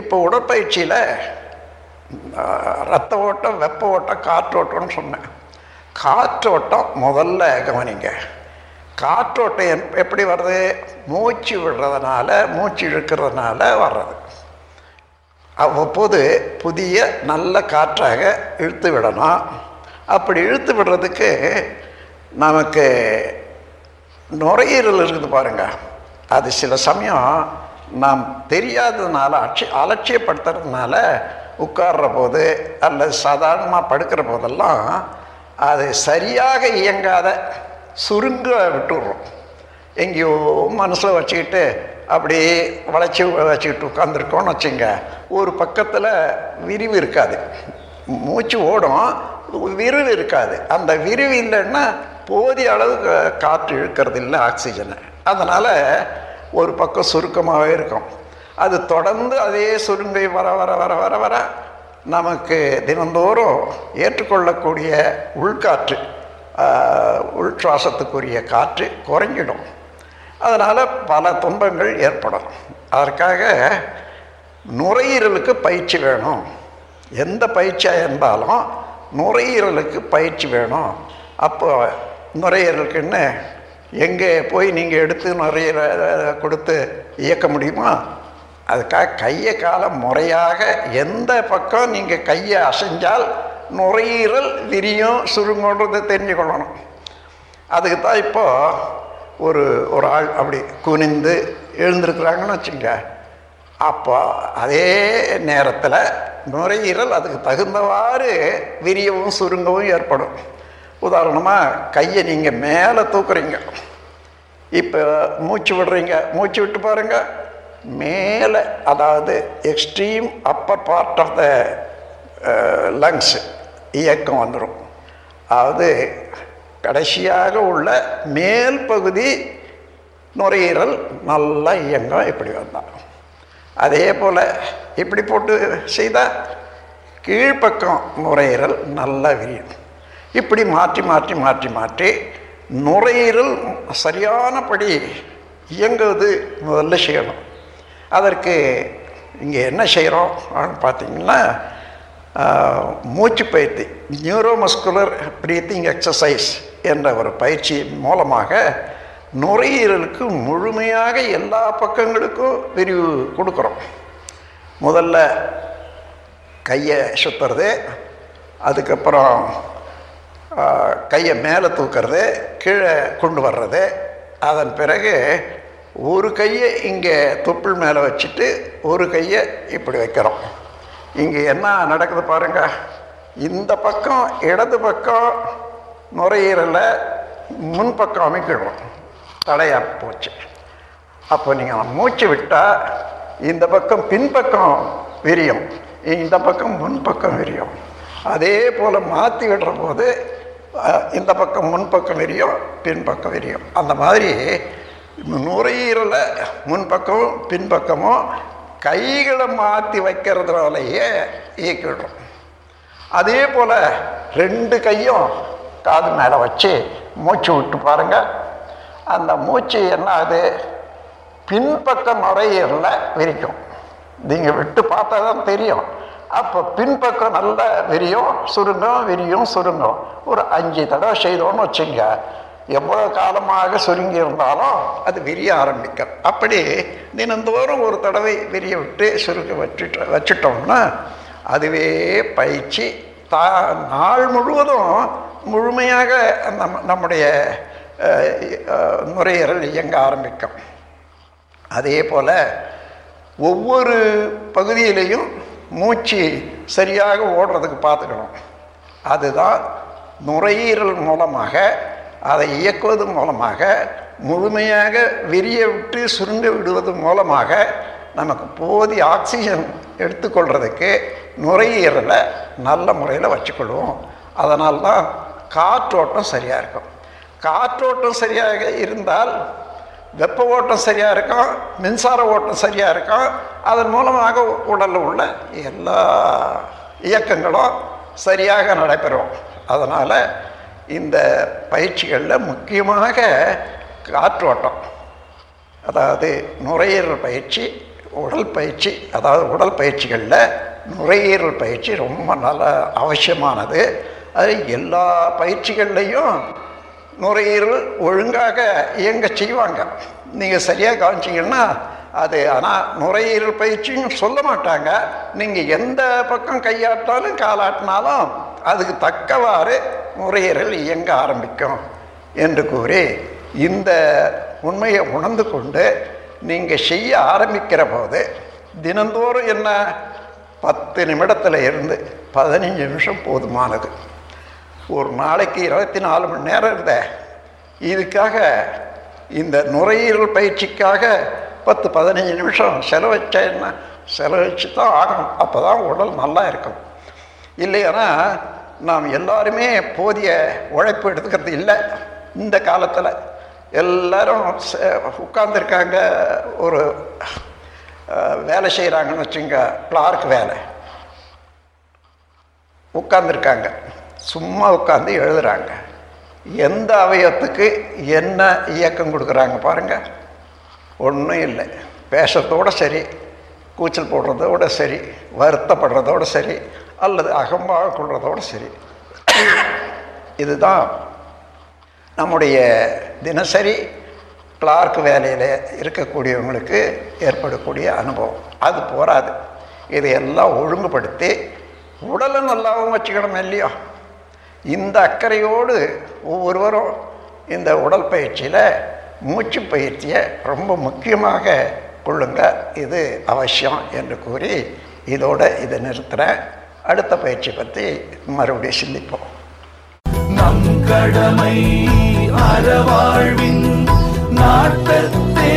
இப்போ உடற்பயிற்சியில் ரத்த ஓட்டம் வெப்ப ஓட்டம் காற்றோட்டம்னு சொன்னேன். காற்றோட்டம் முதல்ல கவனிங்க. காற்றோட்டம் எப்படி வருது மூச்சு விடுறதுனால மூச்சு இழுக்கிறதுனால வர்றது. அவ்வப்போது புதிய நல்ல காற்றாக இழுத்து விடணும். அப்படி இழுத்து விடுறதுக்கு நமக்கு நுரையீரல் இருக்குது பாருங்க. அது சில சமயம் நாம் தெரியாததுனால அட்சி அலட்சியப்படுத்துறதுனால உட்கார்ற போது அல்லது சாதாரணமாக படுக்கிற போதெல்லாம் அது சரியாக இயங்காத சுருங்க விட்டுடுறோம். எங்கேயோ மனசில் வச்சுக்கிட்டு அப்படியே வளைச்சி வச்சுக்கிட்டு உட்காந்துருக்கோம்னு வச்சுங்க ஒரு பக்கத்தில் விரிவு இருக்காது. மூச்சு ஓடும் விரிவு இருக்காது. அந்த விரிவு இல்லைன்னா போதிய அளவு காற்று இழுக்கிறது இல்லை ஆக்சிஜனை. அதனால் ஒரு பக்கம் சுருக்கமாகவே இருக்கும். அது தொடர்ந்து அதே சுருங்கை வர வர வர வர வர நமக்கு தினந்தோறும் ஏற்றுக்கொள்ளக்கூடிய உள்காற்று உள்சுவாசத்துக்குரிய உள் சுவாசத்துக்குரிய காற்று குறைஞ்சிடும். அதனால் பல துன்பங்கள் ஏற்படும். அதற்காக நுரையீரலுக்கு பயிற்சி வேணும். எந்த பயிற்சியாக இருந்தாலும் நுரையீரலுக்கு பயிற்சி வேணும். அப்போ நுரையீரலுக்குன்னு எங்கே போய் நீங்கள் எடுத்து நிறைய கொடுத்து இயக்க முடியுமா? அதுக்காக கையை காலம் முறையாக எந்த பக்கம் நீங்கள் கையை அசைஞ்சால் நுரையீரல் விரியும் சுருங்கன்றதை தெரிஞ்சுக்கொள்ளணும். அதுக்கு தான் இப்போது ஒரு ஒரு ஆள் அப்படி குனிந்து எழுந்திருக்கிறாங்கன்னு வச்சுங்க. அப்போ அதே நேரத்தில் நுரையீரல் அதுக்கு தகுந்தவாறு விரியவும் சுருங்கவும் ஏற்படும். உதாரணமாக கையை நீங்கள் மேலே தூக்குறீங்க. இப்போ மூச்சு விடுறீங்க. மூச்சு விட்டு பாருங்க. மேலே அதாவது extreme upper part of the lungs இயக்கம் வந்துடும் அதாவது கடைசியாக உள்ள மேல் பகுதி நுரையீரல் நல்லா இயங்கும். இப்படி வந்தான் அதே போல் இப்படி போட்டு செய்தால் கீழ்ப்பக்கம் நுரையீரல் நல்லா விரியும். இப்படி மாற்றி மாற்றி மாற்றி மாற்றி நுரையீரல் சரியானபடி இயங்குவது முதல்ல செய்யணும். அதற்கு இங்கே என்ன செய்கிறோம் பார்த்தீங்கன்னா மூச்சு பயிற்சி நியூரோமஸ்குலர் ப்ரீத்திங் எக்ஸசைஸ் என்ற ஒரு பயிற்சி மூலமாக நுரையீரலுக்கு முழுமையாக எல்லா பக்கங்களுக்கும் விரிவு கொடுக்குறோம். முதல்ல கையை சுற்றுறது அதுக்கப்புறம் கையை மேலே தூக்கிறது கீழே கொண்டு வர்றது. அதன் பிறகு ஒரு கையை இங்கே தொப்புள் மேலே வச்சுட்டு ஒரு கையை இப்படி வைக்கிறோம். இங்கே என்ன நடக்குது பாருங்க. இந்த பக்கம் இடது பக்கம் நுரையீரலை முன்பக்கம் அமைக்கிடுறோம் தடையாக போச்சு. அப்போ நீங்கள் மூச்சு விட்டால் இந்த பக்கம் பின்பக்கம் விரியும். இந்த பக்கம் முன்பக்கம் விரியும். அதே போல் மாற்றி விடுற போது இந்த பக்கம் முன்பக்கம் விரியும் பின்பக்கம் விரியும். அந்த மாதிரி நுரையீரலை முன்பக்கமும் பின்பக்கமும் கைகளை மாற்றி வைக்கிறதுனாலேயே இயக்கிடுறோம் அதே போல் ரெண்டு கையும் காது மேலே வச்சு மூச்சு விட்டு பாருங்கள் அந்த மூச்சு என்ன ஆகுது பின்பக்கம் நுரையீரலை விரிக்கும். நீங்கள் விட்டு பார்த்தா தான் தெரியும். அப்போ பின்பக்கம் நல்ல விரியும் சுருங்கும் விரியும் சுருங்கும் ஒரு அஞ்சு தடவை செய்தோன்னு வச்சுங்க. எவ்வளோ காலமாக சுருங்கி இருந்தாலும் அது விரிய ஆரம்பிக்கும். அப்படி தினந்தோறும் ஒரு தடவை விரிய விட்டு சுருங்க வச்சுட்டு வச்சுட்டோம்னா அதுவே பயிற்சி. தா நாள் முழுவதும் முழுமையாக நம்ம நம்முடைய அஹ், நுரையீரல் இயங்க ஆரம்பிக்கும். அதே போல் ஒவ்வொரு பகுதியிலையும் மூச்சு சரியாக ஓடுறதுக்கு பார்த்துக்கணும். அதுதான் நுரையீரல் மூலமாக அதை இயக்குவது மூலமாக முழுமையாக விரிய விட்டு சுருங்க விடுவது மூலமாக நமக்கு போதிய ஆக்சிஜன் எடுத்துக்கொள்கிறதுக்கு நுரையீரலை நல்ல முறையில் வச்சுக்கொள்வோம். அதனால்தான் காற்றோட்டம் சரியாக இருக்கும். காற்றோட்டம் சரியாக இருந்தால் வெப்ப ஓட்டம் சரியாக இருக்கும் மின்சார ஓட்டம் சரியாக இருக்கும் அதன் மூலமாக உடலில் உள்ள எல்லா இயக்கங்களும் சரியாக நடைபெறும். அதனால் இந்த பயிற்சிகளில் முக்கியமாக காற்றோட்டம் அதாவது நுரையீரல் பயிற்சி உடல் பயிற்சி அதாவது உடல் பயிற்சிகளில் நுரையீரல் பயிற்சி ரொம்ப நல்ல அவசியமானது. அது எல்லா பயிற்சிகள்லேயும் நுரையீரல் ஒழுங்காக இயங்க செய்வாங்க. நீங்கள் சரியாக கவனிச்சிங்கன்னா அது ஆனால் நுரையீரல் பயிற்சியும் சொல்ல மாட்டாங்க. நீங்கள் எந்த பக்கம் கையாட்டினாலும் காலாட்டினாலும் அதுக்கு தக்கவாறு நுரையீரல் இயங்க ஆரம்பிக்கும் என்று கூறி இந்த உண்மையை உணர்ந்து கொண்டு நீங்கள் செய்ய ஆரம்பிக்கிற போது தினந்தோறும் என்ன? பத்து நிமிடத்தில் இருந்து பதினஞ்சு நிமிஷம் போதுமானது. ஒரு நாளைக்கு இருபத்தி நாலு மணி நேரம் இருந்த. இதுக்காக இந்த நுரையீரல் பயிற்சிக்காக பத்து பதினஞ்சு நிமிஷம் செலவச்சேன்னா செலவழிச்சு செலவச்சு தான் ஆகணும். அப்போ தான் உடல் நல்லா இருக்கும். இல்லையானா நாம் எல்லாருமே போதிய உழைப்பு எடுத்துக்கிறது இல்லை. இந்த காலத்தில் எல்லாரும் உட்கார்ந்துருக்காங்க. ஒரு வேலை செய்கிறாங்கன்னு வச்சுங்க கிளார்க் வேலை. உட்கார்ந்துருக்காங்க. சும்மா உட்காந்து எழுதுகிறாங்க எந்த அவயத்துக்கு என்ன இயக்கம் கொடுக்குறாங்க பாருங்கள் ஒன்றும் இல்லை. பேசுறதோட சரி கூச்சல் போடுறதோட சரி வருத்தப்படுறதோட சரி அல்லது அகம்பாக கொள்றதோட சரி. இதுதான் நம்முடைய தினசரி கிளார்க் வேலையில் இருக்கக்கூடியவங்களுக்கு ஏற்படக்கூடிய அனுபவம். அது போராது. இதையெல்லாம் ஒழுங்குபடுத்தி உடலை நல்லாவும் வச்சுக்கணும் இல்லையோ? இந்த அக்கறையோடு ஒவ்வொருவரும் இந்த உடல் பயிற்சியில் மூச்சு பயிற்சியை ரொம்ப முக்கியமாக கொள்ளுங்க. இது அவசியம் என்று கூறி இதோட இதை நிறுத்துகிறேன் அடுத்த பயிற்சி பற்றி மறுபடியும் சிந்திப்போம். நம் கடமை அறவாழ்வின் நாட்டத்தே